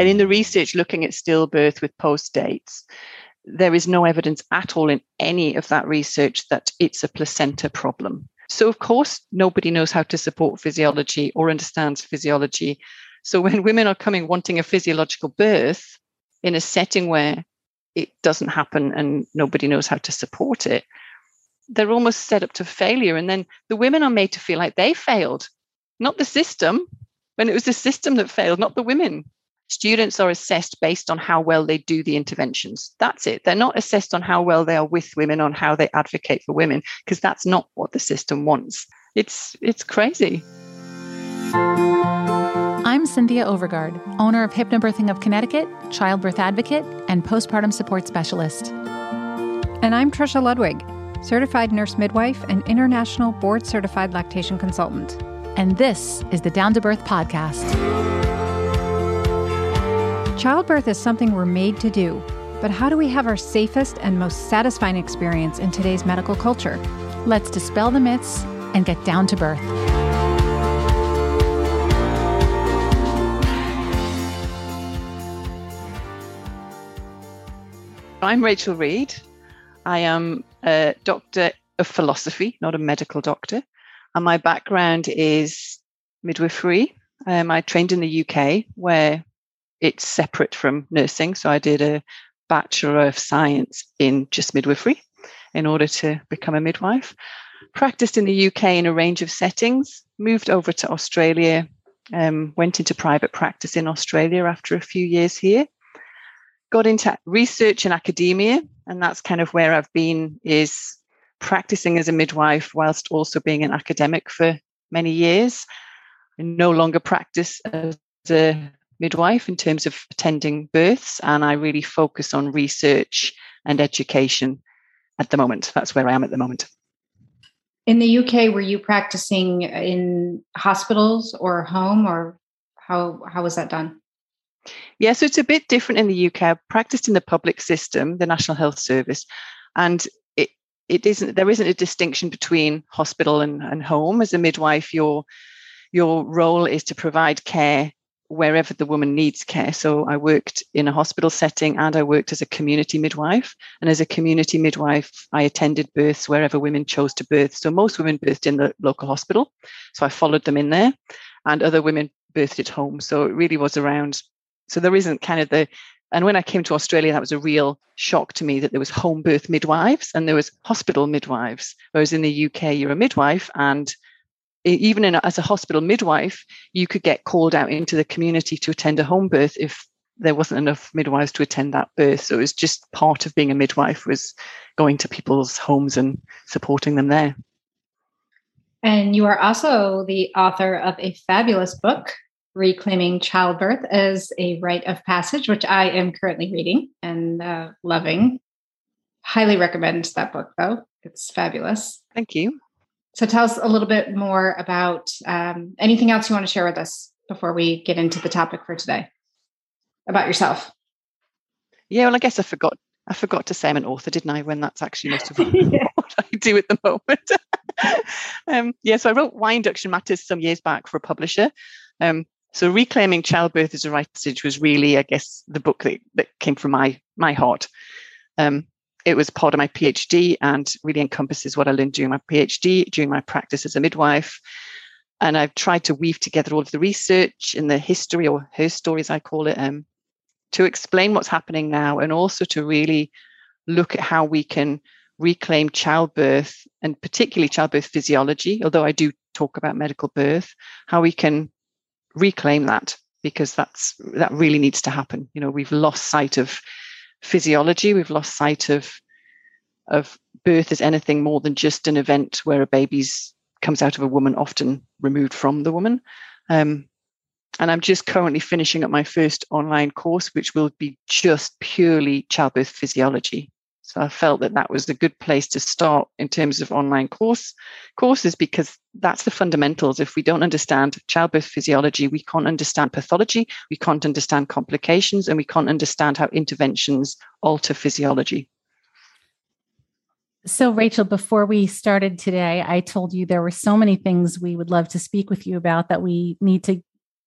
And in mm. the research looking at stillbirth with post dates, there is no evidence at all in any of that research that it's a placenta problem. So, of course, nobody knows how to support physiology or understands physiology. So, when women are coming wanting a physiological birth in a setting where it doesn't happen and nobody knows how to support it, they're almost set up to failure. And then the women are made to feel like they failed, not the system, when it was the system that failed, not the women. Students are assessed based on how well they do the interventions. That's it. They're not assessed on how well they are with women, on how they advocate for women, because that's not what the system wants. It's it's crazy. I'm Cynthia Overgard, owner of Hypnobirthing of Connecticut, childbirth advocate, and postpartum support specialist. And I'm Trisha Ludwig, certified nurse midwife and international board certified lactation consultant. And this is the Down to Birth podcast. Childbirth is something we're made to do, but how do we have our safest and most satisfying experience in today's medical culture? Let's dispel the myths and get down to birth. I'm Rachel Reed. I am a doctor of philosophy, not a medical doctor. And my background is midwifery. Um, I trained in the UK, where it's separate from nursing. So I did a Bachelor of Science in just midwifery in order to become a midwife. Practiced in the UK in a range of settings, moved over to Australia, um, went into private practice in Australia after a few years here. Got into research and academia, and that's kind of where I've been is practicing as a midwife whilst also being an academic for many years. I no longer practice as a midwife in terms of attending births, and I really focus on research and education at the moment. That's where I am at the moment. In the UK, were you practicing in hospitals or home, or how how was that done? Yeah, so it's a bit different in the UK. I practiced in the public system, the National Health Service, and it it isn't there isn't a distinction between hospital and, and home. As a midwife, your your role is to provide care wherever the woman needs care. So I worked in a hospital setting and I worked as a community midwife. And as a community midwife, I attended births wherever women chose to birth. So most women birthed in the local hospital. So I followed them in there, and other women birthed at home. So it really was around. So there isn't kind of the and when I came to Australia, that was a real shock to me that there was home birth midwives and there was hospital midwives. Whereas in the UK, you're a midwife and even in, as a hospital midwife, you could get called out into the community to attend a home birth if there wasn't enough midwives to attend that birth. So it was just part of being a midwife was going to people's homes and supporting them there. And you are also the author of a fabulous book, Reclaiming Childbirth as a Rite of Passage, which I am currently reading and uh, loving. Highly recommend that book, though. It's fabulous. Thank you. So tell us a little bit more about um, anything else you want to share with us before we get into the topic for today about yourself. Yeah, well, I guess I forgot. I forgot to say I'm an author, didn't I? When that's actually most of what I do at the moment. um, yeah, so I wrote Why Induction Matters some years back for a publisher. Um, so reclaiming childbirth as a right rite was really, I guess, the book that, that came from my my heart. Um, it was part of my PhD and really encompasses what I learned during my PhD, during my practice as a midwife. And I've tried to weave together all of the research and the history, or her stories, I call it, um, to explain what's happening now and also to really look at how we can reclaim childbirth and particularly childbirth physiology, although I do talk about medical birth, how we can reclaim that because that's that really needs to happen. You know, we've lost sight of physiology. We've lost sight of of birth as anything more than just an event where a baby's comes out of a woman, often removed from the woman. Um, and I'm just currently finishing up my first online course, which will be just purely childbirth physiology. So I felt that that was a good place to start in terms of online course courses because that's the fundamentals. If we don't understand childbirth physiology, we can't understand pathology, we can't understand complications, and we can't understand how interventions alter physiology. So, Rachel, before we started today, I told you there were so many things we would love to speak with you about that we need to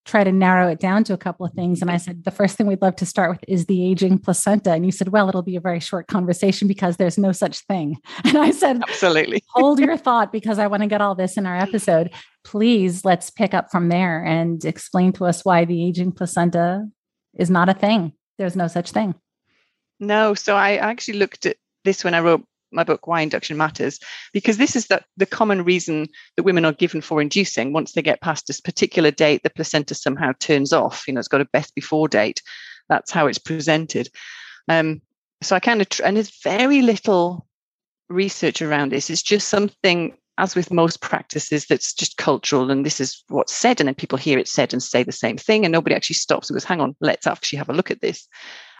try to narrow it down to a couple of things. And I said, the first thing we'd love to start with is the aging placenta. And you said, well, it'll be a very short conversation because there's no such thing. And I said, absolutely. hold your thought because I want to get all this in our episode. Please let's pick up from there and explain to us why the aging placenta is not a thing. There's no such thing. No. So I actually looked at this when I wrote my book why induction matters because this is the, the common reason that women are given for inducing. Once they get past this particular date the placenta somehow turns off. You know it's got a best before date. That's how it's presented. Um, so i kind of and there's very little research around this. It's just something as with most practices that's just cultural and this is what's said and then people hear it said and say the same thing and nobody actually stops and goes hang on let's actually have a look at this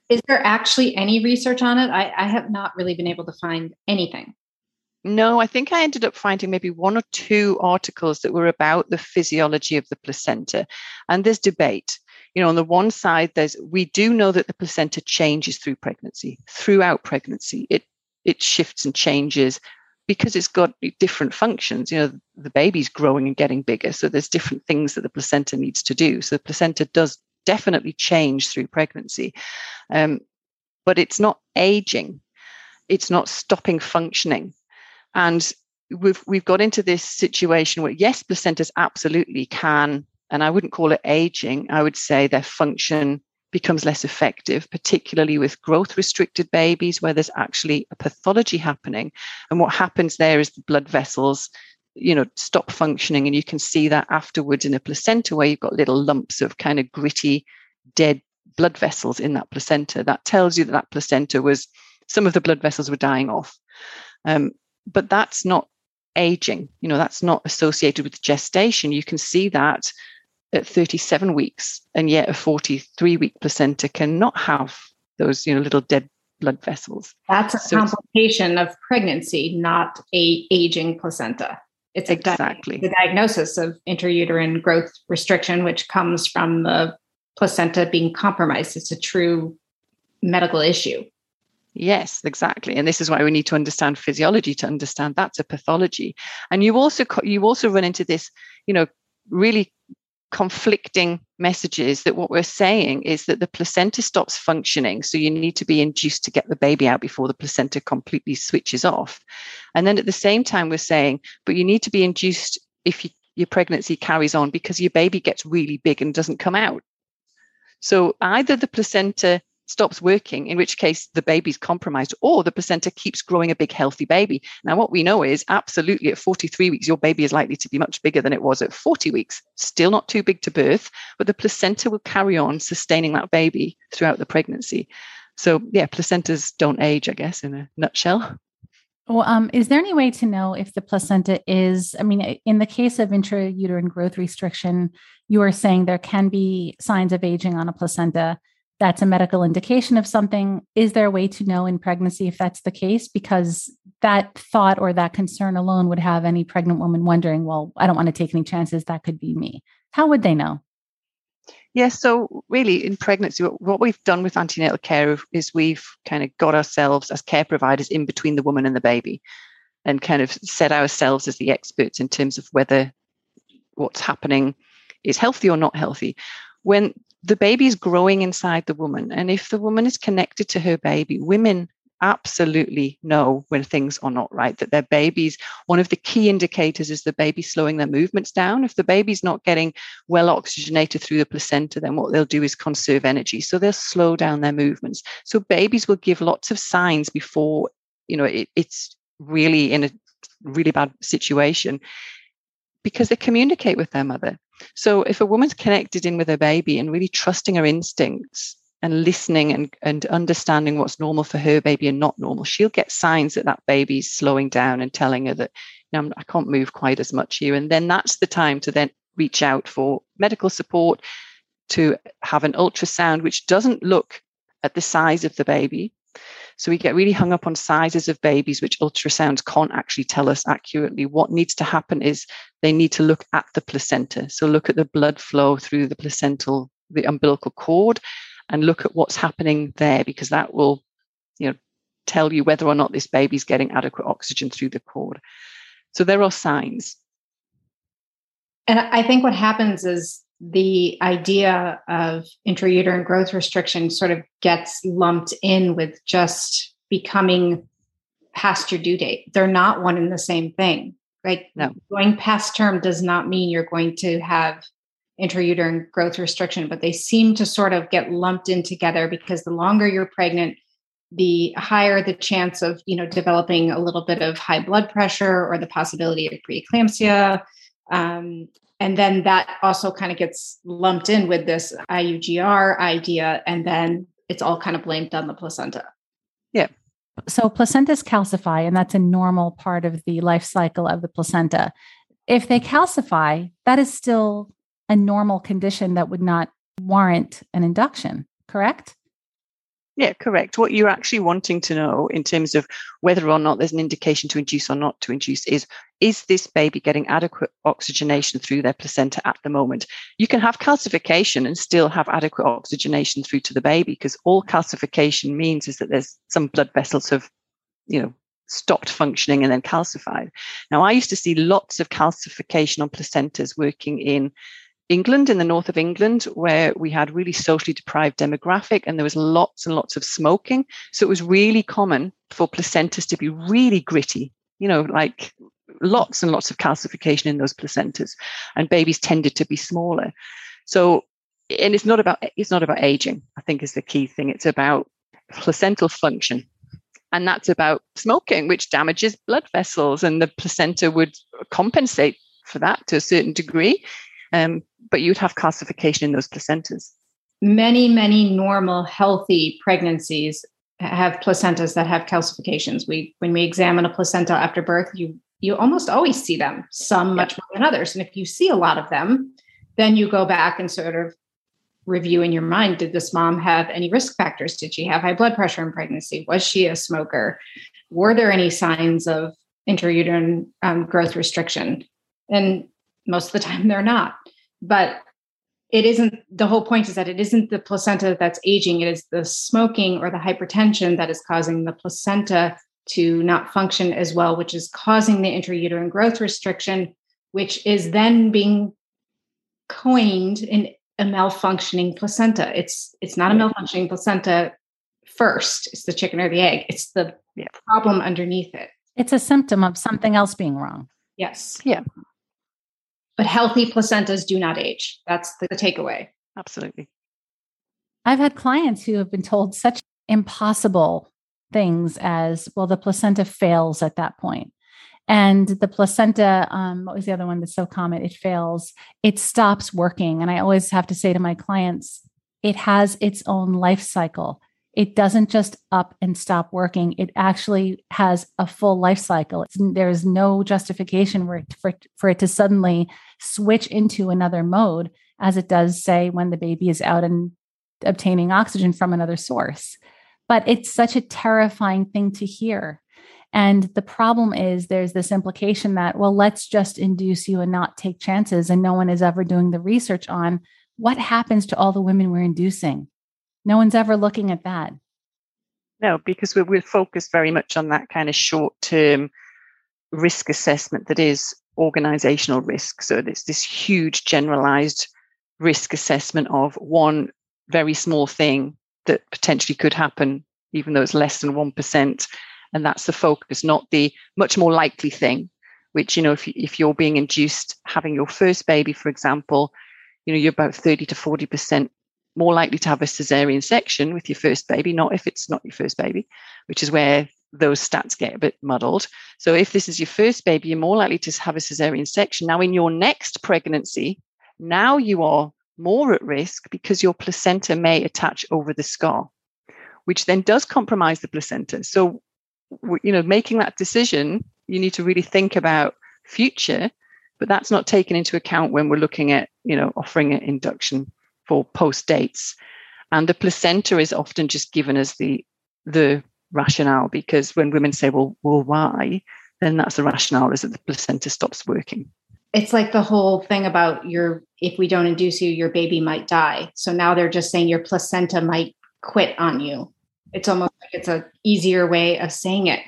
is there actually any research on it? I, I have not really been able to find anything. No, I think I ended up finding maybe one or two articles that were about the physiology of the placenta. And there's debate. You know, on the one side, there's we do know that the placenta changes through pregnancy, throughout pregnancy. It it shifts and changes because it's got different functions. You know, the baby's growing and getting bigger. So there's different things that the placenta needs to do. So the placenta does definitely change through pregnancy. Um, but it's not aging, it's not stopping functioning. And we've we've got into this situation where yes, placentas absolutely can, and I wouldn't call it aging. I would say their function becomes less effective, particularly with growth restricted babies where there's actually a pathology happening. And what happens there is the blood vessels you know stop functioning and you can see that afterwards in a placenta where you've got little lumps of kind of gritty dead blood vessels in that placenta. That tells you that that placenta was some of the blood vessels were dying off. Um, but that's not aging. You know that's not associated with gestation. You can see that at 37 weeks and yet a 43 week placenta cannot have those you know little dead blood vessels. That's a so complication of pregnancy not a aging placenta it's exactly the diagnosis of intrauterine growth restriction, which comes from the placenta being compromised. It's a true medical issue. Yes, exactly. And this is why we need to understand physiology to understand that's a pathology. And you also you also run into this, you know, really conflicting messages that what we're saying is that the placenta stops functioning. So you need to be induced to get the baby out before the placenta completely switches off. And then at the same time, we're saying, but you need to be induced if you, your pregnancy carries on because your baby gets really big and doesn't come out. So either the placenta stops working, in which case the baby's compromised, or the placenta keeps growing a big, healthy baby. Now, what we know is absolutely at 43 weeks, your baby is likely to be much bigger than it was at 40 weeks. Still not too big to birth, but the placenta will carry on sustaining that baby throughout the pregnancy. So, yeah, placentas don't age, I guess, in a nutshell. Well, um, is there any way to know if the placenta is? I mean, in the case of intrauterine growth restriction, you are saying there can be signs of aging on a placenta that's a medical indication of something. Is there a way to know in pregnancy if that's the case? Because that thought or that concern alone would have any pregnant woman wondering, well, I don't want to take any chances. That could be me. How would they know? Yes, yeah, so really in pregnancy, what we've done with antenatal care is we've kind of got ourselves as care providers in between the woman and the baby and kind of set ourselves as the experts in terms of whether what's happening is healthy or not healthy. When the baby is growing inside the woman. And if the woman is connected to her baby, women absolutely know when things are not right, that their babies, one of the key indicators is the baby slowing their movements down. If the baby's not getting well oxygenated through the placenta, then what they'll do is conserve energy. So they'll slow down their movements. So babies will give lots of signs before, you know, it, it's really in a really bad situation because they communicate with their mother. So if a woman's connected in with her baby and really trusting her instincts and listening and, and understanding what's normal for her baby and not normal, she'll get signs that that baby's slowing down and telling her that, you know, I can't move quite as much here. And then that's the time to then reach out for medical support, to have an ultrasound, which doesn't look at the size of the baby, so we get really hung up on sizes of babies, which ultrasounds can't actually tell us accurately. What needs to happen is they need to look at the placenta. So look at the blood flow through the placental, the umbilical cord, and look at what's happening there because that will, you know, tell you whether or not this baby's getting adequate oxygen through the cord. So there are signs. And I think what happens is the idea of intrauterine growth restriction sort of gets lumped in with just becoming past your due date. They're not one and the same thing. Right? No. Going past term does not mean you're going to have intrauterine growth restriction, but they seem to sort of get lumped in together because the longer you're pregnant, the higher the chance of you know developing a little bit of high blood pressure or the possibility of preeclampsia um, and then that also kind of gets lumped in with this iugr idea and then it's all kind of blamed on the placenta. Yeah. So placentas calcify and that's a normal part of the life cycle of the placenta. If they calcify that is still a normal condition that would not warrant an induction correct yeah, correct. What you're actually wanting to know in terms of whether or not there's an indication to induce or not to induce is is this baby getting adequate oxygenation through their placenta at the moment? You can have calcification and still have adequate oxygenation through to the baby because all calcification means is that there's some blood vessels have, you know, stopped functioning and then calcified. Now, I used to see lots of calcification on placentas working in England, in the north of England, where we had really socially deprived demographic and there was lots and lots of smoking. So it was really common for placentas to be really gritty, you know, like lots and lots of calcification in those placentas. And babies tended to be smaller. So, and it's not about it's not about aging, I think is the key thing. It's about placental function. And that's about smoking, which damages blood vessels, and the placenta would compensate for that to a certain degree. Um, but you'd have calcification in those placentas. Many, many normal, healthy pregnancies have placentas that have calcifications. We, when we examine a placenta after birth, you you almost always see them. Some much more than others, and if you see a lot of them, then you go back and sort of review in your mind: Did this mom have any risk factors? Did she have high blood pressure in pregnancy? Was she a smoker? Were there any signs of intrauterine um, growth restriction? And most of the time, they're not but it isn't the whole point is that it isn't the placenta that's aging it is the smoking or the hypertension that is causing the placenta to not function as well which is causing the intrauterine growth restriction which is then being coined in a malfunctioning placenta. It's it's not a malfunctioning placenta first it's the chicken or the egg it's the yeah. problem underneath it. It's a symptom of something else being wrong. Yes. Yeah but healthy placentas do not age. That's the, the takeaway. Absolutely. I've had clients who have been told such impossible things as, well, the placenta fails at that point. And the placenta, um, what was the other one that's so common? It fails, it stops working. And I always have to say to my clients, it has its own life cycle it doesn't just up and stop working. It actually has a full life cycle. It's, there's no justification for it, for, for it to suddenly switch into another mode, as it does, say, when the baby is out and obtaining oxygen from another source. But it's such a terrifying thing to hear. And the problem is there's this implication that, well, let's just induce you and not take chances. And no one is ever doing the research on what happens to all the women we're inducing no one's ever looking at that. No, because we're, we're focused very much on that kind of short term risk assessment that is organizational risk. So it's this huge generalized risk assessment of one very small thing that potentially could happen, even though it's less than 1%. And that's the focus, not the much more likely thing, which, you know, if, if you're being induced having your first baby, for example, you know, you're about 30 to 40% more likely to have a cesarean section with your first baby, not if it's not your first baby, which is where those stats get a bit muddled. So if this is your first baby, you're more likely to have a cesarean section. Now, in your next pregnancy, now you are more at risk because your placenta may attach over the scar, which then does compromise the placenta. So, you know, making that decision, you need to really think about future, but that's not taken into account when we're looking at, you know, offering an induction for post dates. And the placenta is often just given as the the rationale because when women say, well, well, why? Then that's the rationale is that the placenta stops working. It's like the whole thing about your if we don't induce you, your baby might die. So now they're just saying your placenta might quit on you. It's almost like it's a easier way of saying it.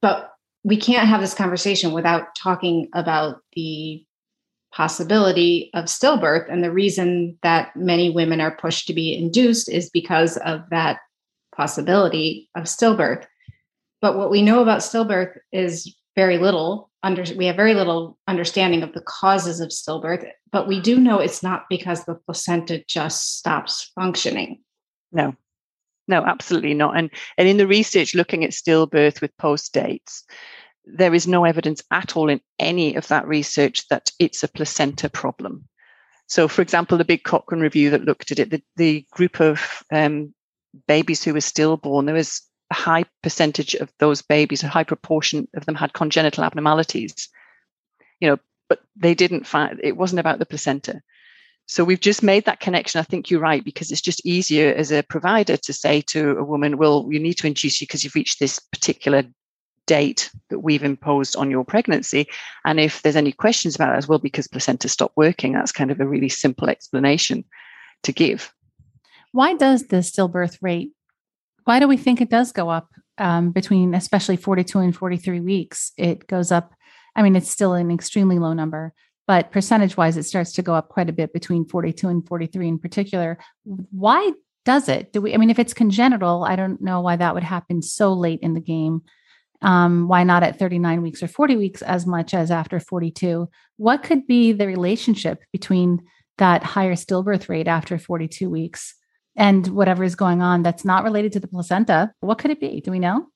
But we can't have this conversation without talking about the possibility of stillbirth. And the reason that many women are pushed to be induced is because of that possibility of stillbirth. But what we know about stillbirth is very little. Under, we have very little understanding of the causes of stillbirth, but we do know it's not because the placenta just stops functioning. No, no, absolutely not. And and in the research looking at stillbirth with post dates, there is no evidence at all in any of that research that it's a placenta problem. So, for example, the big Cochrane review that looked at it, the, the group of um, babies who were stillborn, there was a high percentage of those babies, a high proportion of them had congenital abnormalities. You know, but they didn't find it wasn't about the placenta. So we've just made that connection. I think you're right because it's just easier as a provider to say to a woman, "Well, you need to induce you because you've reached this particular date that we've imposed on your pregnancy. And if there's any questions about it as well, because placenta stopped working, that's kind of a really simple explanation to give. Why does the stillbirth rate, why do we think it does go up um, between especially 42 and 43 weeks? It goes up, I mean, it's still an extremely low number, but percentage wise, it starts to go up quite a bit between 42 and 43 in particular. Why does it? Do we, I mean, if it's congenital, I don't know why that would happen so late in the game um, why not at 39 weeks or 40 weeks as much as after 42? What could be the relationship between that higher stillbirth rate after 42 weeks and whatever is going on that's not related to the placenta? What could it be? Do we know?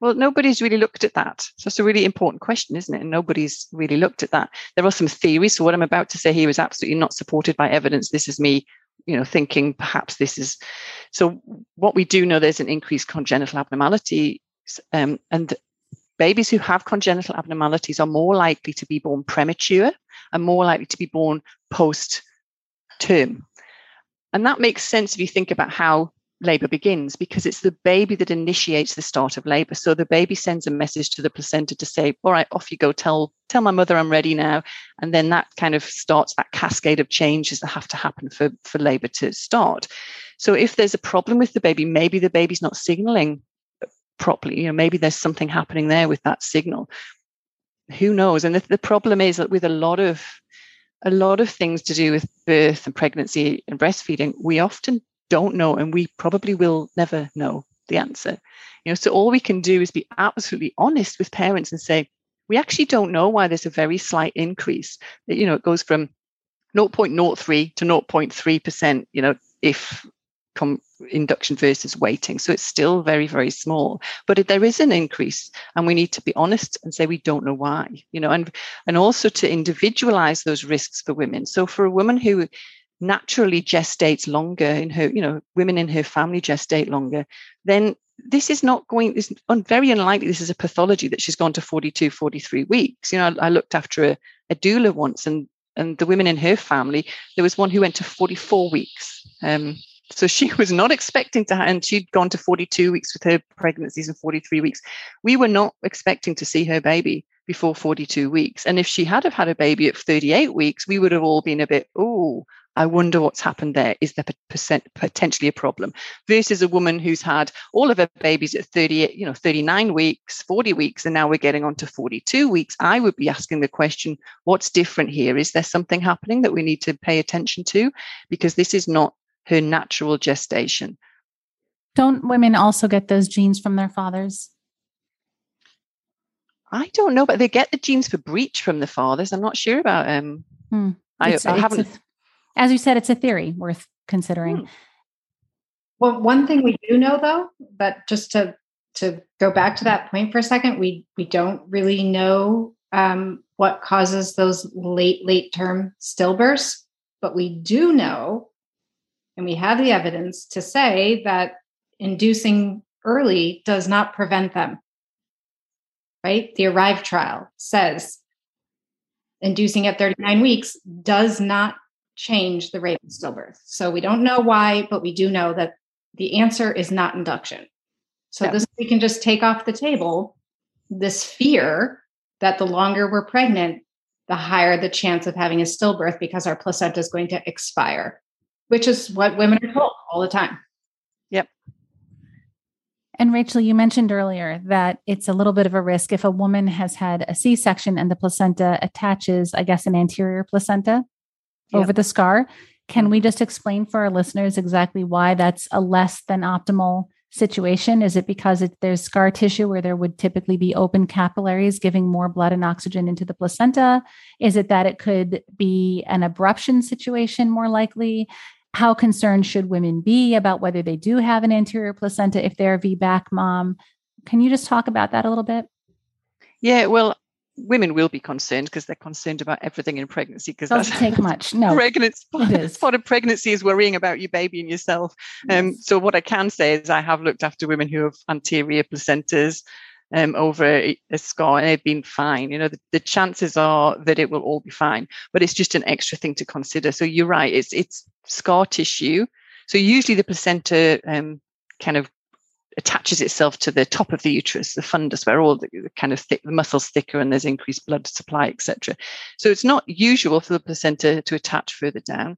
Well, nobody's really looked at that. So it's a really important question, isn't it? And nobody's really looked at that. There are some theories. So what I'm about to say here is absolutely not supported by evidence. This is me, you know, thinking perhaps this is. So what we do know, there's an increased congenital abnormality um, and babies who have congenital abnormalities are more likely to be born premature and more likely to be born post term. And that makes sense if you think about how labor begins because it's the baby that initiates the start of labor. So the baby sends a message to the placenta to say all right off you go. Tell tell my mother i'm ready now. And then that kind of starts that cascade of changes that have to happen for for labor to start. So if there's a problem with the baby maybe the baby's not signaling properly. You know, maybe there's something happening there with that signal. Who knows? And the, the problem is that with a lot of a lot of things to do with birth and pregnancy and breastfeeding, we often don't know, and we probably will never know the answer. You know, so all we can do is be absolutely honest with parents and say, we actually don't know why there's a very slight increase. You know, it goes from 0.03 to 0.3%, you know, if com- induction versus waiting. So it's still very, very small, but there is an increase and we need to be honest and say we don't know why, you know, and, and also to individualize those risks for women. So for a woman who naturally gestates longer in her, you know, women in her family gestate longer, then this is not going, it's very unlikely this is a pathology that she's gone to 42, 43 weeks. You know, I, I looked after a, a doula once and and the women in her family, there was one who went to 44 weeks. Um, so she was not expecting to, and she'd gone to 42 weeks with her pregnancies and 43 weeks. We were not expecting to see her baby before 42 weeks. And if she had have had a baby at 38 weeks, we would have all been a bit, oh, I wonder what's happened there. Is there percent, potentially a problem? Versus a woman who's had all of her babies at 38, you know, 39 weeks, 40 weeks, and now we're getting on to 42 weeks. I would be asking the question, what's different here? Is there something happening that we need to pay attention to? Because this is not her natural gestation. Don't women also get those genes from their fathers? I don't know, but they get the genes for breech from the fathers. I'm not sure about um hmm. I, I haven't a, as you said, it's a theory worth considering. Hmm. Well, one thing we do know though, but just to to go back to that point for a second, we we don't really know um, what causes those late late term stillbirths, but we do know and we have the evidence to say that inducing early does not prevent them. Right? The ARRIVE trial says inducing at 39 weeks does not change the rate of stillbirth. So we don't know why, but we do know that the answer is not induction. So this we can just take off the table this fear that the longer we're pregnant, the higher the chance of having a stillbirth because our placenta is going to expire which is what women are told all the time. Yep. And Rachel, you mentioned earlier that it's a little bit of a risk if a woman has had a C section and the placenta attaches, I guess, an anterior placenta yep. over the scar. Can we just explain for our listeners exactly why that's a less than optimal situation? Is it because it, there's scar tissue where there would typically be open capillaries giving more blood and oxygen into the placenta? Is it that it could be an abruption situation more likely? How concerned should women be about whether they do have an anterior placenta if they're a VBAC mom? Can you just talk about that a little bit? Yeah, well, women will be concerned because they're concerned about everything in pregnancy because doesn't take much. No, pregnancy it is. part of pregnancy is worrying about your baby and yourself. Um, yes. Um, so what I can say is I have looked after women who have anterior placentas um, over a, scar and they've been fine. You know, the, the, chances are that it will all be fine, but it's just an extra thing to consider. So you're right; it's it's scar tissue. So usually the placenta um, kind of attaches itself to the top of the uterus, the fundus, where all the, the kind of thick, the muscles thicker and there's increased blood supply, etc. So it's not usual for the placenta to attach further down.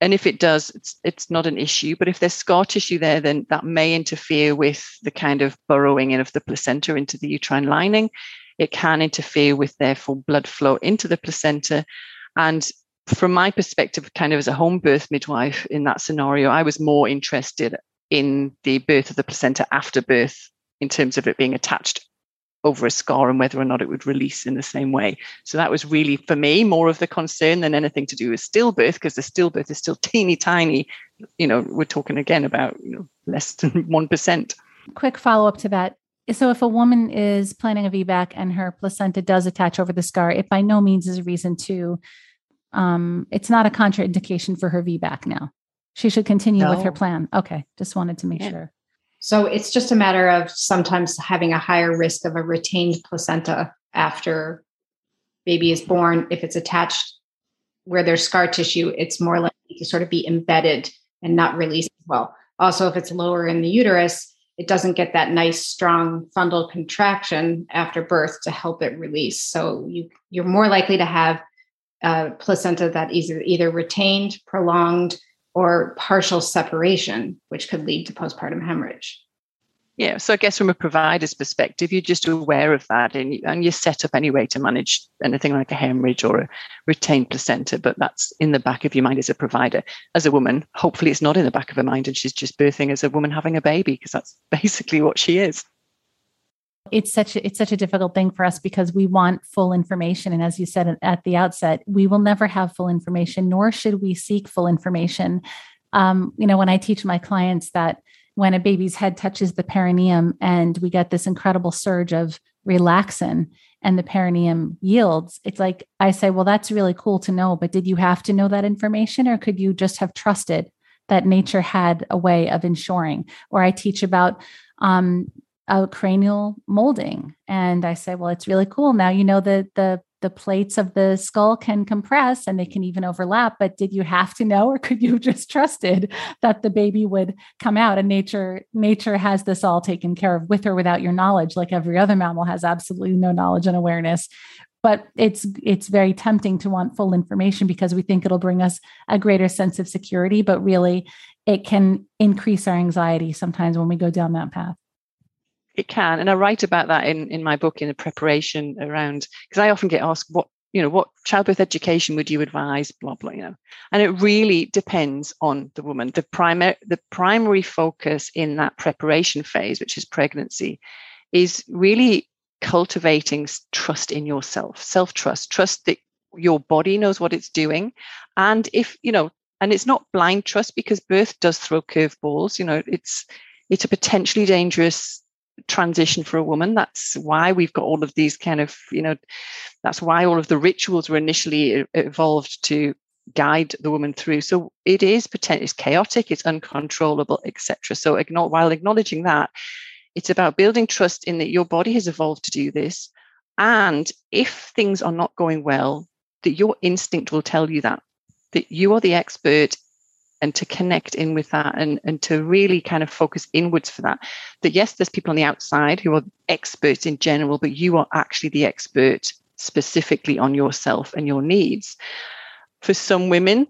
And if it does, it's, it's not an issue. But if there's scar tissue there, then that may interfere with the kind of burrowing in of the placenta into the uterine lining. It can interfere with, therefore, blood flow into the placenta. And from my perspective, kind of as a home birth midwife in that scenario, I was more interested in the birth of the placenta after birth in terms of it being attached over a scar and whether or not it would release in the same way. So that was really for me more of the concern than anything to do with stillbirth because the stillbirth is still teeny tiny. You know, we're talking again about you know less than one percent. Quick follow up to that. So if a woman is planning a VBAC and her placenta does attach over the scar, it by no means is a reason to. Um, it's not a contraindication for her VBAC now. She should continue no. with her plan. Okay, just wanted to make yeah. sure. So it's just a matter of sometimes having a higher risk of a retained placenta after baby is born. If it's attached where there's scar tissue, it's more likely to sort of be embedded and not release well. Also, if it's lower in the uterus, it doesn't get that nice strong fundal contraction after birth to help it release. So you you're more likely to have a placenta that is either retained, prolonged, or partial separation, which could lead to postpartum hemorrhage. Yeah, so I guess from a provider's perspective, you're just aware of that and, and you're set up anyway to manage anything like a hemorrhage or a retained placenta, but that's in the back of your mind as a provider. As a woman, hopefully it's not in the back of her mind and she's just birthing as a woman having a baby because that's basically what she is it's such a, it's such a difficult thing for us because we want full information. And as you said at the outset we will never have full information nor should we seek full information. Um, you know when i teach my clients that when a baby's head touches the perineum and we get this incredible surge of relaxin and the perineum yields it's like i say well that's really cool to know but did you have to know that information or could you just have trusted that nature had a way of ensuring? Or i teach about um, a cranial molding. And I say, well, it's really cool. Now you know that the the plates of the skull can compress and they can even overlap. But did you have to know, or could you just trusted that the baby would come out? And nature, nature has this all taken care of with or without your knowledge, like every other mammal has absolutely no knowledge and awareness. But it's it's very tempting to want full information because we think it'll bring us a greater sense of security, but really it can increase our anxiety sometimes when we go down that path. It can, and I write about that in in my book in the preparation around because I often get asked what you know what childbirth education would you advise blah blah you know. And it really depends on the woman. The primary the primary focus in that preparation phase which is pregnancy is really cultivating trust in yourself self trust trust that your body knows what it's doing. And if you know and it's not blind trust because birth does throw curveballs you know it's it's a potentially dangerous transition for a woman. That's why we've got all of these kind of, you know, that's why all of the rituals were initially evolved to guide the woman through. So it is potentially it's chaotic, it's uncontrollable, etc. So while acknowledging that, it's about building trust in that your body has evolved to do this. And if things are not going well, that your instinct will tell you that, that you are the expert and to connect in with that and, and to really kind of focus inwards for that. That yes, there's people on the outside who are experts in general, but you are actually the expert specifically on yourself and your needs. For some women,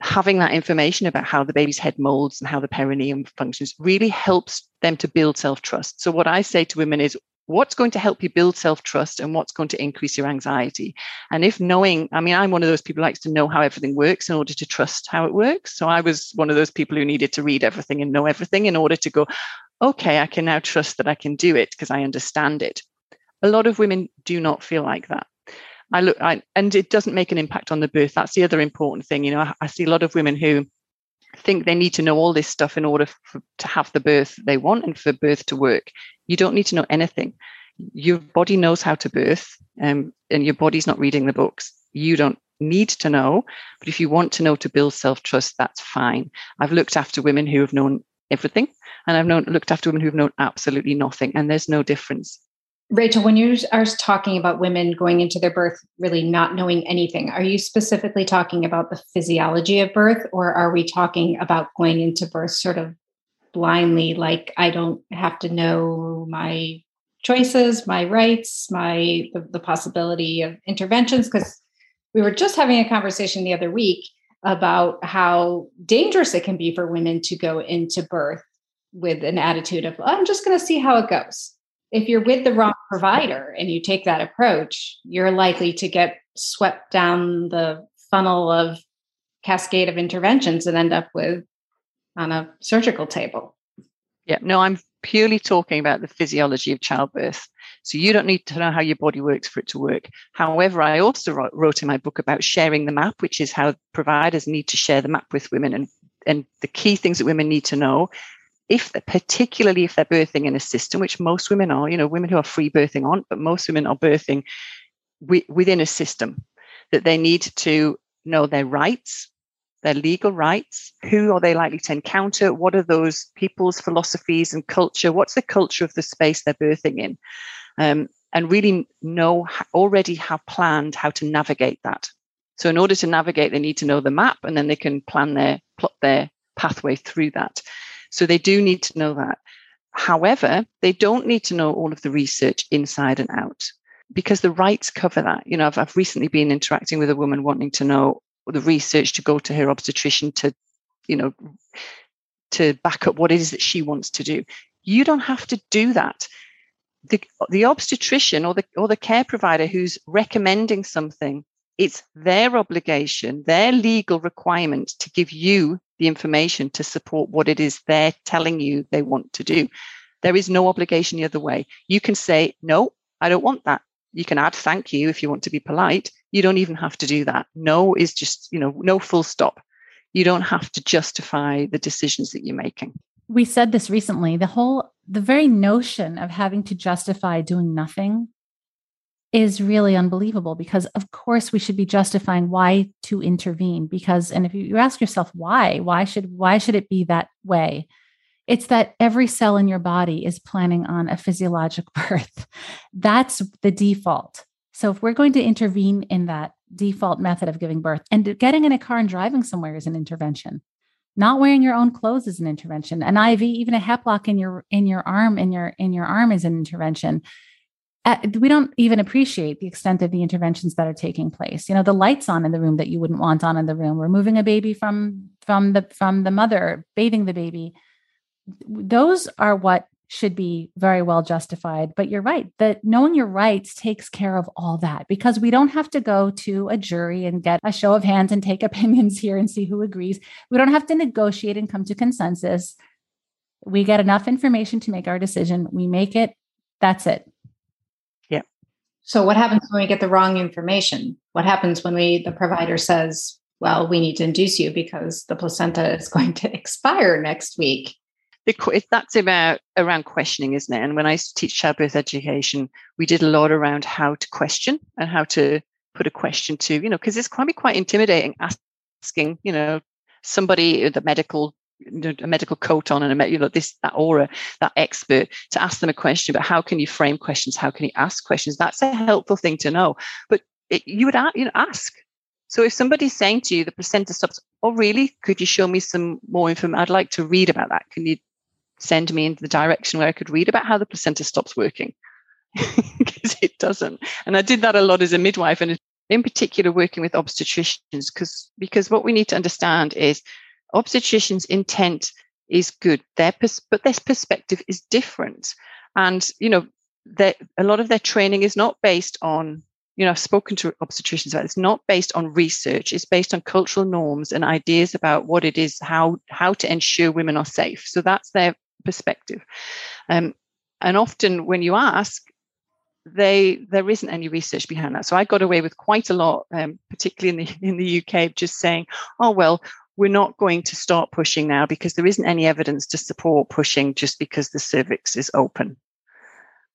having that information about how the baby's head molds and how the perineum functions really helps them to build self trust. So, what I say to women is, what's going to help you build self trust and what's going to increase your anxiety? And if knowing, I mean, I'm one of those people who likes to know how everything works in order to trust how it works. So, I was one of those people who needed to read everything and know everything in order to go, okay, I can now trust that I can do it because I understand it. A lot of women do not feel like that. I look, I, and it doesn't make an impact on the birth. That's the other important thing. You know, I, I see a lot of women who think they need to know all this stuff in order for, to have the birth they want and for birth to work. You don't need to know anything. Your body knows how to birth, um, and your body's not reading the books. You don't need to know, but if you want to know to build self trust, that's fine. I've looked after women who have known everything, and I've known looked after women who've known absolutely nothing, and there's no difference. Rachel, when you are talking about women going into their birth really not knowing anything, are you specifically talking about the physiology of birth, or are we talking about going into birth sort of blindly, like I don't have to know my choices, my rights, my the, the possibility of interventions? Because we were just having a conversation the other week about how dangerous it can be for women to go into birth with an attitude of, I'm just going to see how it goes if you're with the wrong provider and you take that approach, you're likely to get swept down the funnel of cascade of interventions and end up with on a surgical table. Yeah, no, I'm purely talking about the physiology of childbirth. So you don't need to know how your body works for it to work. However, I also wrote in my book about sharing the map, which is how providers need to share the map with women and and the key things that women need to know if particularly if they're birthing in a system, which most women are, you know, women who are free birthing aren't, but most women are birthing wi- within a system, that they need to know their rights, their legal rights. Who are they likely to encounter? What are those people's philosophies and culture? What's the culture of the space they're birthing in? Um, and really know, already have planned how to navigate that. So in order to navigate, they need to know the map and then they can plan their plot their pathway through that. So they do need to know that. However, they don't need to know all of the research inside and out because the rights cover that. You know, I've, I've recently been interacting with a woman wanting to know the research to go to her obstetrician to, you know, to back up what it is that she wants to do. You don't have to do that. The, the obstetrician or the or the care provider who's recommending something, it's their obligation, their legal requirement to give you the information to support what it is they're telling you they want to do. There is no obligation the other way. You can say, no, I don't want that. You can add thank you if you want to be polite. You don't even have to do that. No is just, you know, no full stop. You don't have to justify the decisions that you're making. We said this recently. The whole, the very notion of having to justify doing nothing is really unbelievable because of course we should be justifying why to intervene because and if you ask yourself why why should why should it be that way? It's that every cell in your body is planning on a physiologic birth. That's the default. So if we're going to intervene in that default method of giving birth and getting in a car and driving somewhere is an intervention. Not wearing your own clothes is an intervention. An iv even a hep lock in your in your arm in your in your arm is an intervention we don't even appreciate the extent of the interventions that are taking place. You know the lights on in the room that you wouldn't want on in the room removing a baby from from the from the mother bathing the baby those are what should be very well justified. But you're right that knowing your rights takes care of all that because we don't have to go to a jury and get a show of hands and take opinions here and see who agrees. We don't have to negotiate and come to consensus. We get enough information to make our decision. We make it. That's it so what happens when we get the wrong information? What happens when we the provider says, "Well, we need to induce you because the placenta is going to expire next week." Because That's about around questioning, isn't it? And when I used to teach childbirth education, we did a lot around how to question and how to put a question to, you know, because it's quite quite intimidating asking, you know, somebody uh, the medical a medical coat on and a you know this that aura that expert to ask them a question but how can you frame questions how can you ask questions? That's a helpful thing to know. But it, you would you know ask. So if somebody's saying to you the placenta stops oh really? Could you show me some more information i'd like to read about that. Can you send me into the direction where i could read about how the placenta stops working? Because it doesn't. And i did that a lot as a midwife and in particular working with obstetricians because because what we need to understand is obstetricians intent is good their pers- but their perspective is different and you know that a lot of their training is not based on you know i've spoken to obstetricians about it. it's not based on research it's based on cultural norms and ideas about what it is how how to ensure women are safe so that's their perspective um, and often when you ask they there isn't any research behind that. So I got away with quite a lot, um, particularly in the in the UK, just saying, "Oh well, we're not going to start pushing now because there isn't any evidence to support pushing just because the cervix is open."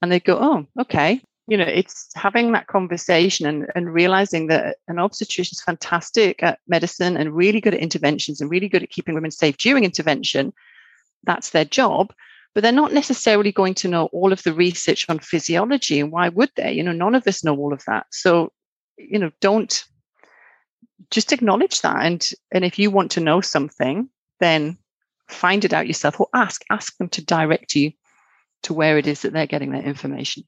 And they go, "Oh, okay." You know, it's having that conversation and, and realizing that an obstetrician is fantastic at medicine and really good at interventions and really good at keeping women safe during intervention. That's their job but they're not necessarily going to know all of the research on physiology. And why would they? You know, none of us know all of that. So, you know, don't just acknowledge that. And and if you want to know something, then find it out yourself or ask, ask them to direct you to where it is that they're getting their information.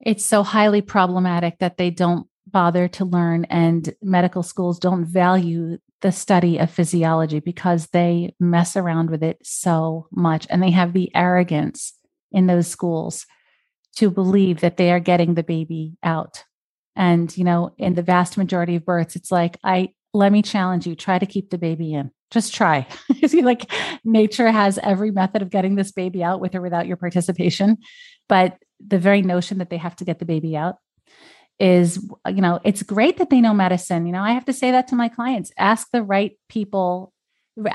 It's so highly problematic that they don't bother to learn and medical schools don't value the study of physiology because they mess around with it so much and they have the arrogance in those schools to believe that they are getting the baby out. And, you know, in the vast majority of births, it's like, I let me challenge you, try to keep the baby in. Just try. See, like nature has every method of getting this baby out with or without your participation. But the very notion that they have to get the baby out is you know it's great that they know medicine you know i have to say that to my clients ask the right people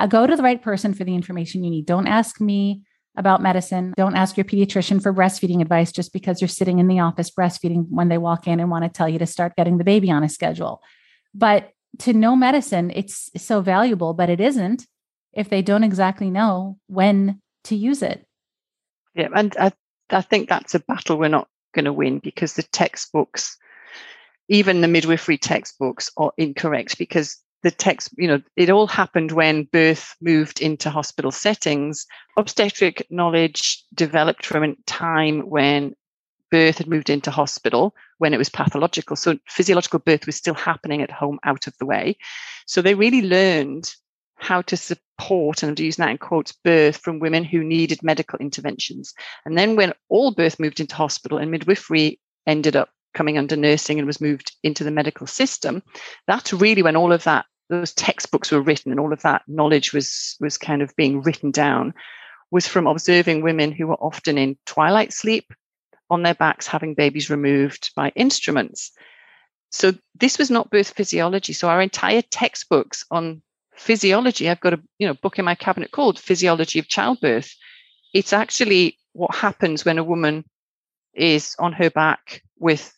go to the right person for the information you need don't ask me about medicine. Don't ask your pediatrician for breastfeeding advice just because you're sitting in the office breastfeeding when they walk in and want to tell you to start getting the baby on a schedule. But to know medicine it's so valuable but it isn't if they don't exactly know when to use it. Yeah and i, I think that's a battle we're not going to win because the textbooks even the midwifery textbooks are incorrect because the text, you know, it all happened when birth moved into hospital settings. Obstetric knowledge developed from a time when birth had moved into hospital when it was pathological. So physiological birth was still happening at home out of the way. So they really learned how to support, and I'm using that in quotes, birth from women who needed medical interventions. And then when all birth moved into hospital and midwifery ended up coming under nursing and was moved into the medical system, that's really when all of that those textbooks were written and all of that knowledge was was kind of being written down was from observing women who were often in twilight sleep on their backs having babies removed by instruments. So this was not birth physiology. So our entire textbooks on physiology i've got a you know book in my cabinet called physiology of childbirth. It's actually what happens when a woman is on her back with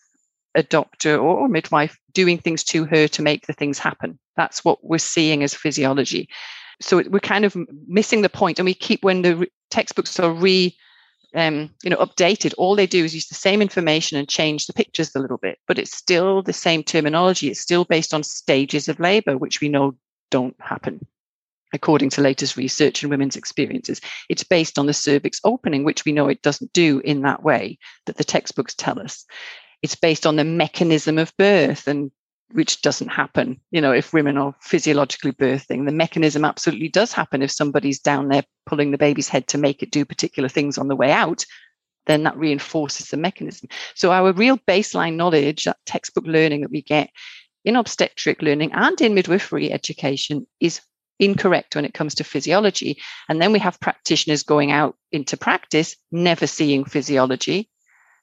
a doctor or, or midwife doing things to her to make the things happen. That's what we're seeing as physiology. So we're kind of missing the point, and we keep when the textbooks are re um, you know, updated. All they do is use the same information and change the pictures a little bit, but it's still the same terminology. It's still based on stages of labor, which we know don't happen according to latest research and women's experiences. It's based on the cervix opening, which we know it doesn't do in that way that the textbooks tell us it's based on the mechanism of birth and which doesn't happen you know if women are physiologically birthing. The mechanism absolutely does happen. If somebody's down there pulling the baby's head to make it do particular things on the way out then that reinforces the mechanism. So our real baseline knowledge that textbook learning that we get in obstetric learning and in midwifery education is incorrect when it comes to physiology. And then we have practitioners going out into practice never seeing physiology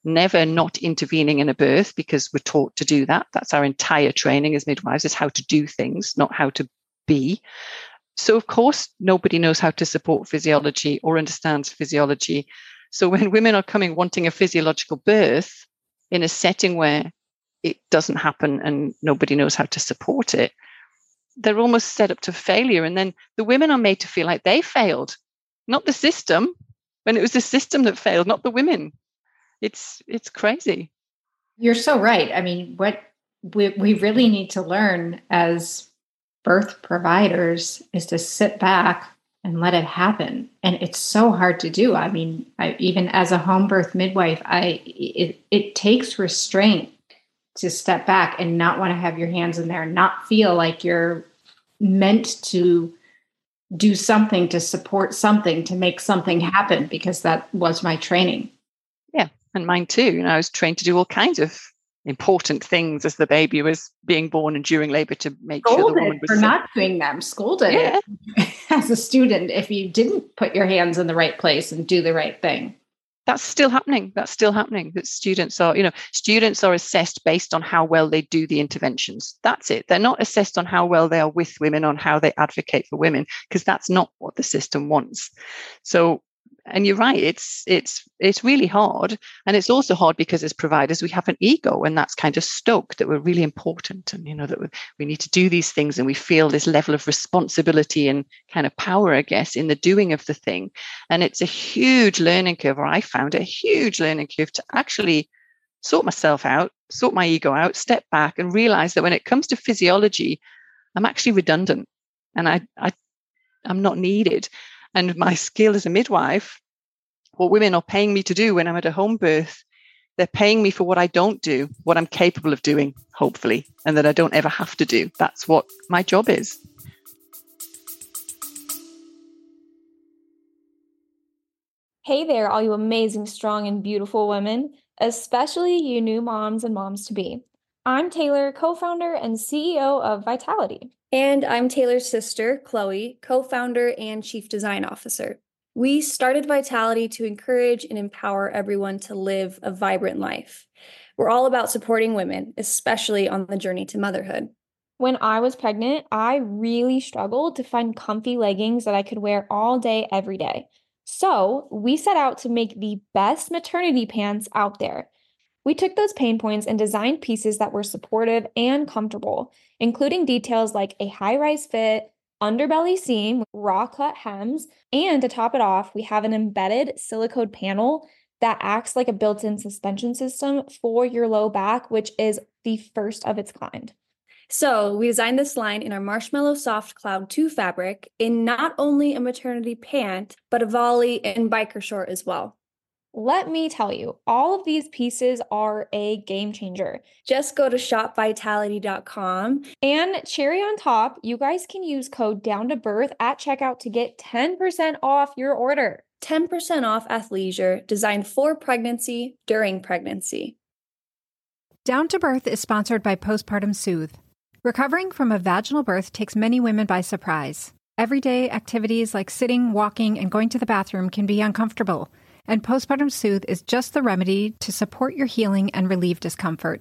never not intervening in a birth because we're taught to do that. That's our entire training as midwives is how to do things, not how to be. So of course, nobody knows how to support physiology or understands physiology. So when women are coming wanting a physiological birth in a setting where it doesn't happen and nobody knows how to support it, they're almost set up to failure. And then the women are made to feel like they failed, not the system. When it was the system that failed, not the women it's it's crazy. You're so right. I mean what we, we really need to learn as birth providers is to sit back and let it happen. And it's so hard to do. I mean I, even as a home birth midwife i it, it takes restraint to step back and not want to have your hands in there, not feel like you're meant to do something to support something to make something happen because that was my training. And mine too. You know, I was trained to do all kinds of important things as the baby was being born and during labor to make scolded sure the woman was for not doing them. Scolded yeah. as a student if you didn't put your hands in the right place and do the right thing that's still happening that's still happening that students are you know students are assessed based on how well they do the interventions that's it they're not assessed on how well they are with women on how they advocate for women because that's not what the system wants so and you're right it's it's it's really hard. And it's also hard because as providers we have an ego and that's kind of stoked that we're really important and you know that we need to do these things and we feel this level of responsibility and kind of power i guess in the doing of the thing. And it's a huge learning curve or i found a huge learning curve to actually sort myself out sort my ego out step back and realize that when it comes to physiology i'm actually redundant and i i i'm not needed and my skill as a midwife, what women are paying me to do when I'm at a home birth, they're paying me for what I don't do, what I'm capable of doing, hopefully, and that I don't ever have to do. That's what my job is. Hey there, all you amazing, strong, and beautiful women, especially you new moms and moms to be. I'm Taylor, co founder and CEO of Vitality. And I'm Taylor's sister, Chloe, co founder and chief design officer. We started Vitality to encourage and empower everyone to live a vibrant life. We're all about supporting women, especially on the journey to motherhood. When I was pregnant, I really struggled to find comfy leggings that I could wear all day, every day. So we set out to make the best maternity pants out there. We took those pain points and designed pieces that were supportive and comfortable, including details like a high rise fit, underbelly seam, raw cut hems, and to top it off, we have an embedded silicone panel that acts like a built in suspension system for your low back, which is the first of its kind. So, we designed this line in our Marshmallow Soft Cloud 2 fabric in not only a maternity pant, but a volley and biker short as well. Let me tell you, all of these pieces are a game changer. Just go to shopvitality.com. And cherry on top, you guys can use code down to birth at checkout to get 10% off your order. 10% off athleisure designed for pregnancy during pregnancy. Down to Birth is sponsored by Postpartum Soothe. Recovering from a vaginal birth takes many women by surprise. Everyday activities like sitting, walking, and going to the bathroom can be uncomfortable and Postpartum Soothe is just the remedy to support your healing and relieve discomfort.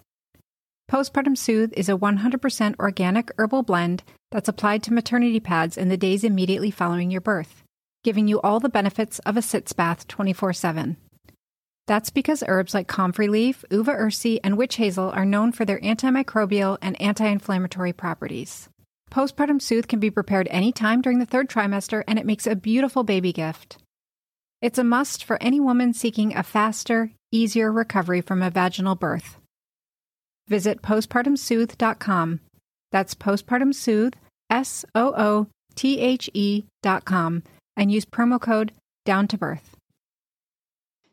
Postpartum Soothe is a 100% organic herbal blend that's applied to maternity pads in the days immediately following your birth, giving you all the benefits of a sitz bath 24 7. That's because herbs like comfrey leaf, uva ursi, and witch hazel are known for their antimicrobial and anti inflammatory properties. Postpartum Soothe can be prepared anytime during the third trimester, and it makes a beautiful baby gift. It's a must for any woman seeking a faster, easier recovery from a vaginal birth. Visit postpartumsoothe.com. That's postpartumsoothe, S O O T H E.com, and use promo code down to birth.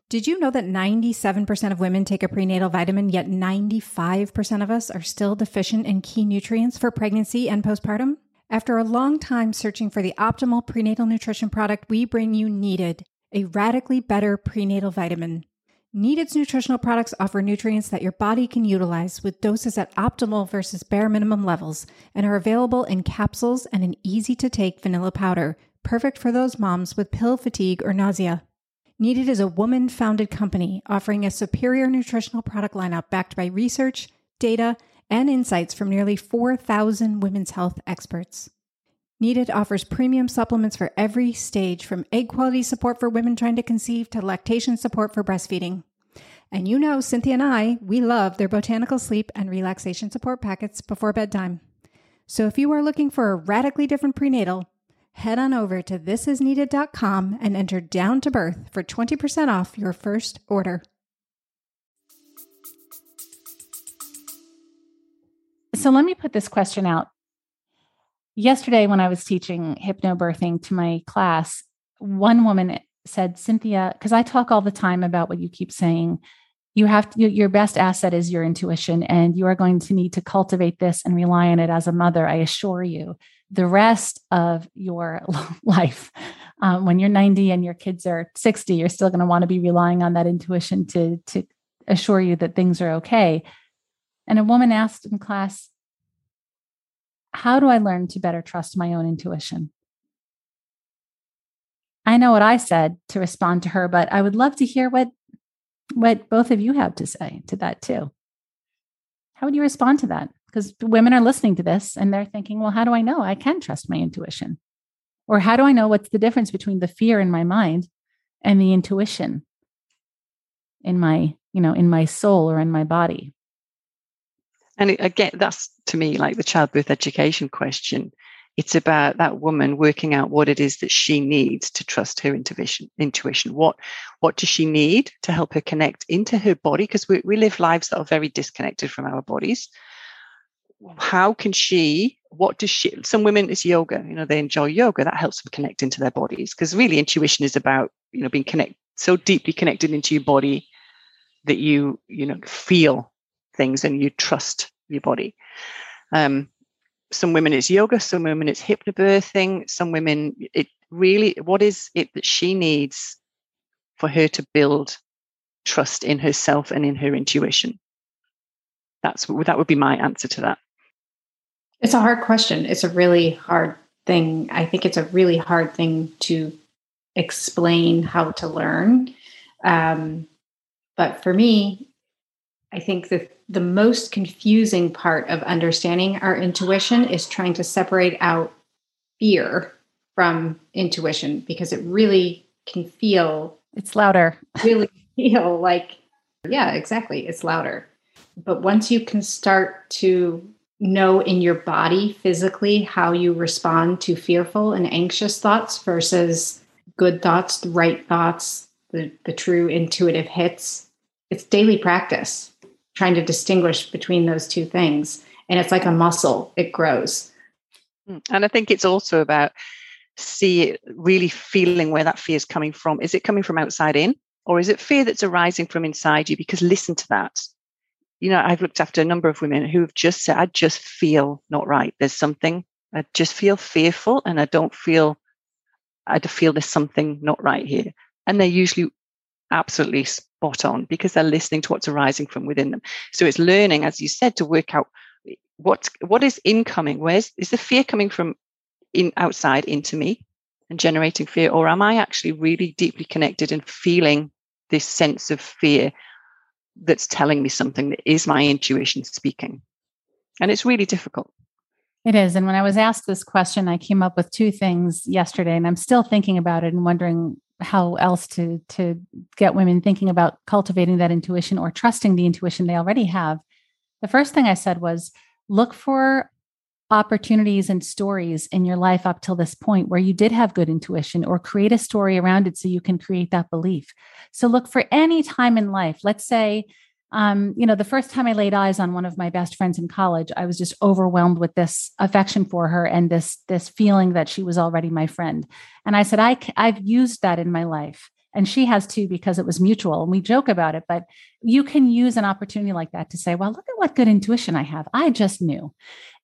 Did you know that 97% of women take a prenatal vitamin, yet 95% of us are still deficient in key nutrients for pregnancy and postpartum? After a long time searching for the optimal prenatal nutrition product, we bring you Needed a radically better prenatal vitamin. Needed's nutritional products offer nutrients that your body can utilize with doses at optimal versus bare minimum levels and are available in capsules and an easy to take vanilla powder, perfect for those moms with pill fatigue or nausea. Needed is a woman founded company offering a superior nutritional product lineup backed by research, data, and insights from nearly 4,000 women's health experts. Needed offers premium supplements for every stage, from egg quality support for women trying to conceive to lactation support for breastfeeding. And you know, Cynthia and I, we love their botanical sleep and relaxation support packets before bedtime. So if you are looking for a radically different prenatal, head on over to thisisneeded.com and enter down to birth for 20% off your first order. So let me put this question out yesterday when I was teaching hypnobirthing to my class, one woman said, Cynthia, because I talk all the time about what you keep saying, you have to, your best asset is your intuition and you are going to need to cultivate this and rely on it as a mother i assure you the rest of your life um, when you're 90 and your kids are 60 you're still going to want to be relying on that intuition to to assure you that things are okay. And a woman asked in class how do i learn to better trust my own intuition i know what i said to respond to her but i would love to hear what what both of you have to say to that too. How would you respond to that? Because women are listening to this and they're thinking, well, how do I know I can trust my intuition? Or how do I know what's the difference between the fear in my mind and the intuition in my, you know, in my soul or in my body? And again, that's to me like the childbirth education question. It's about that woman working out what it is that she needs to trust her intuition intuition. What what does she need to help her connect into her body? Because we, we live lives that are very disconnected from our bodies. How can she what does she some women is yoga you know they enjoy yoga. That helps them connect into their bodies. Because really intuition is about you know being connect so deeply connected into your body that you you know feel things and you trust your body. Um some women it's yoga some women it's hypnobirthing some women it really what is it that she needs for her to build trust in herself and in her intuition? That's that would be my answer to that. It's a hard question. It's a really hard thing. I think it's a really hard thing to explain how to learn. Um, but for me i think that the most confusing part of understanding our intuition is trying to separate out fear from intuition because it really can feel it's louder. really feel like yeah exactly it's louder. But once you can start to know in your body physically how you respond to fearful and anxious thoughts versus good thoughts the right thoughts the, the true intuitive hits it's daily practice trying to distinguish between those two things. And it's like a muscle, it grows. Hmm. And I think it's also about see really feeling where that fear is coming from. Is it coming from outside in? Or is it fear that's arising from inside you? Because listen to that. You know, I've looked after a number of women who have just said, I just feel not right. There's something, I just feel fearful and I don't feel, I feel there's something not right here. And they're usually absolutely spot on because they're listening to what's arising from within them. So it's learning, as you said, to work out what what is incoming. Where's is the fear coming from in outside into me and generating fear, or am I actually really deeply connected and feeling this sense of fear that's telling me something that is my intuition speaking? And it's really difficult. It is. And when I was asked this question, I came up with two things yesterday, and I'm still thinking about it and wondering how else to to get women thinking about cultivating that intuition or trusting the intuition they already have. The first thing i said was look for opportunities and stories in your life up till this point where you did have good intuition or create a story around it so you can create that belief. So look for any time in life. Let's say um, you know, the first time I laid eyes on one of my best friends in college, I was just overwhelmed with this affection for her and this this feeling that she was already my friend. And I said, I, I've used that in my life, and she has too because it was mutual. And we joke about it, but you can use an opportunity like that to say, well, look at what good intuition I have. I just knew.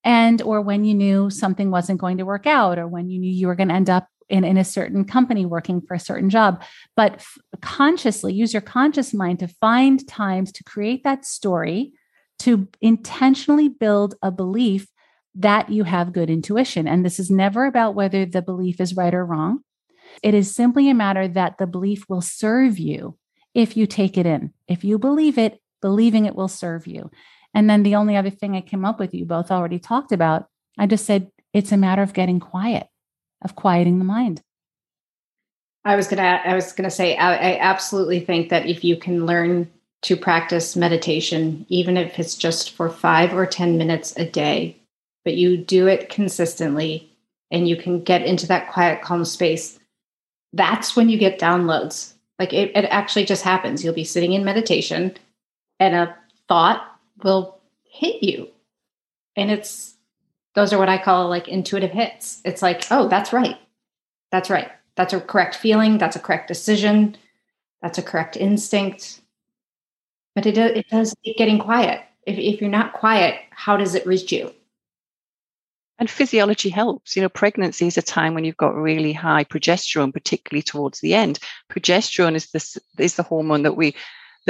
And or when you knew something wasn't going to work out, or when you knew you were going to end up in, in a certain company working for a certain job. But f- consciously use your conscious mind to find times to create that story to intentionally build a belief that you have good intuition. And this is never about whether the belief is right or wrong. It is simply a matter that the belief will serve you if you take it in. If you believe it believing it will serve you. And then the only other thing i came up with you both already talked about i just said it's a matter of getting quiet of quieting the mind. I was gonna I was gonna say I, I absolutely think that if you can learn to practice meditation, even if it's just for five or ten minutes a day, but you do it consistently and you can get into that quiet, calm space, that's when you get downloads. Like it, it actually just happens. You'll be sitting in meditation and a thought will hit you. And it's those are what I call like intuitive hits. It's like, oh, that's right. That's right. That's a correct feeling. That's a correct decision. That's a correct instinct. But it does, it does keep getting quiet. If, if you're not quiet, how does it reach you? And physiology helps. You know, pregnancy is a time when you've got really high progesterone, particularly towards the end. Progesterone is this is the hormone that we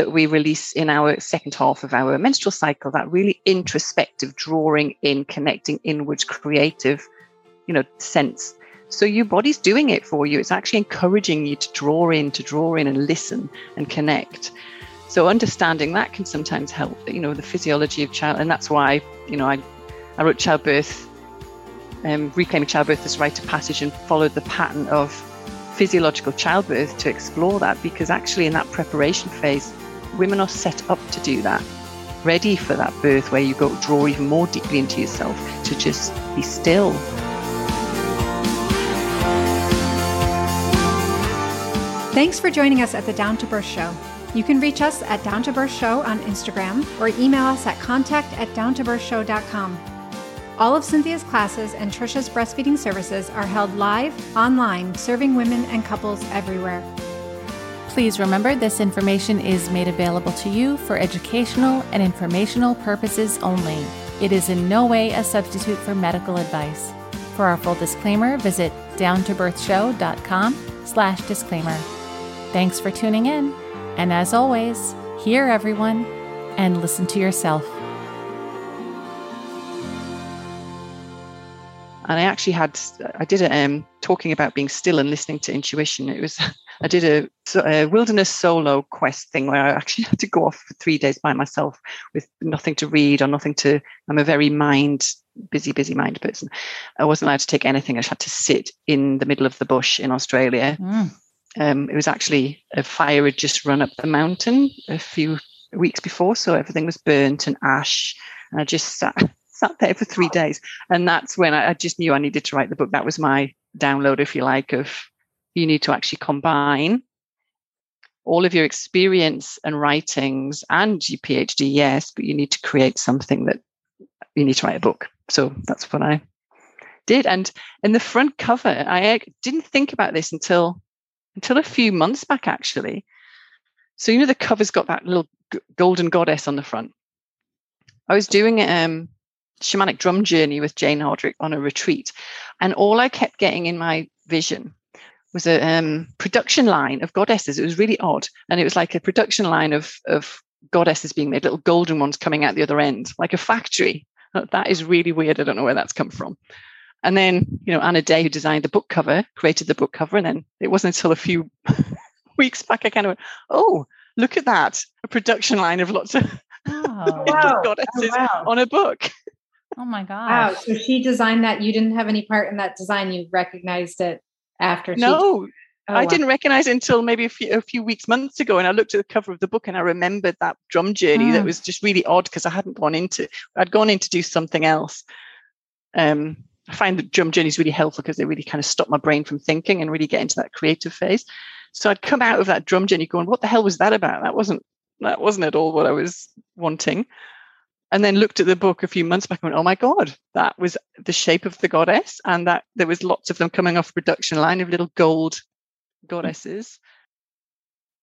that we release in our second half of our menstrual cycle. That really introspective, drawing in, connecting inwards, creative, you know, sense. So your body's doing it for you. It's actually encouraging you to draw in, to draw in and listen and connect. So understanding that can sometimes help, you know, the physiology of child. And that's why, you know, I, I wrote childbirth um, Reclaiming Childbirth as Rite of Passage and followed the pattern of physiological childbirth to explore that because actually in that preparation phase, women are set up to do that, ready for that birth where you go draw even more deeply into yourself to just be still. Thanks for joining us at the Down to Birth Show. You can reach us at Down to Birth Show on Instagram or email us at contact at downtobirthshow.com. All of Cynthia's classes and Trisha's breastfeeding services are held live, online, serving women and couples everywhere. Please remember this information is made available to you for educational and informational purposes only. It is in no way a substitute for medical advice. For our full disclaimer, visit downtobirthshow.com slash disclaimer. Thanks for tuning in, and as always, hear everyone and listen to yourself. and I actually had I did a um, talking about being still and listening to intuition. It was I did a, a, wilderness solo quest thing where I actually had to go off for three days by myself with nothing to read or nothing to. I'm a very mind busy, busy mind person. I wasn't allowed to take anything. I just had to sit in the middle of the bush in Australia. Mm. Um, it was actually a fire had just run up the mountain a few weeks before, so everything was burnt and ash. And I just sat sat there for three days. And that's when I, I just knew I needed to write the book. That was my download, if you like, of you need to actually combine all of your experience and writings and your PhD, yes, but you need to create something that you need to write a book. So that's what I did. And in the front cover, I didn't think about this until until a few months back, actually. So you know the cover's got that little golden goddess on the front. I was doing um, shamanic drum journey with Jane Hardwicke on a retreat. And all I kept getting in my vision was a um, production line of goddesses. It was really odd. And it was like a production line of, of goddesses being made, little golden ones coming out the other end, like a factory. That is really weird. I don't know where that's come from. And then, you know, Anna Day, who designed the book cover, created the book cover. And then it wasn't until a few weeks back I kind of went, oh, look at that. A production line of lots of oh, wow. goddesses oh, wow. on a book. Oh my god! Wow. So she designed that. You didn't have any part in that design. You recognized it after. No, she... oh, I wow. didn't recognize it until maybe a few, a few weeks, months ago. And I looked at the cover of the book and I remembered that drum journey mm. that was just really odd because I hadn't gone into. I'd gone in to do something else. Um, I find that drum journeys really helpful because they really kind of stop my brain from thinking and really get into that creative phase. So I'd come out of that drum journey going, "What the hell was that about? That wasn't that wasn't at all what I was wanting." And then looked at the book a few months back and went, oh my God, that was the shape of the goddess. And that there was lots of them coming off production line of little gold goddesses.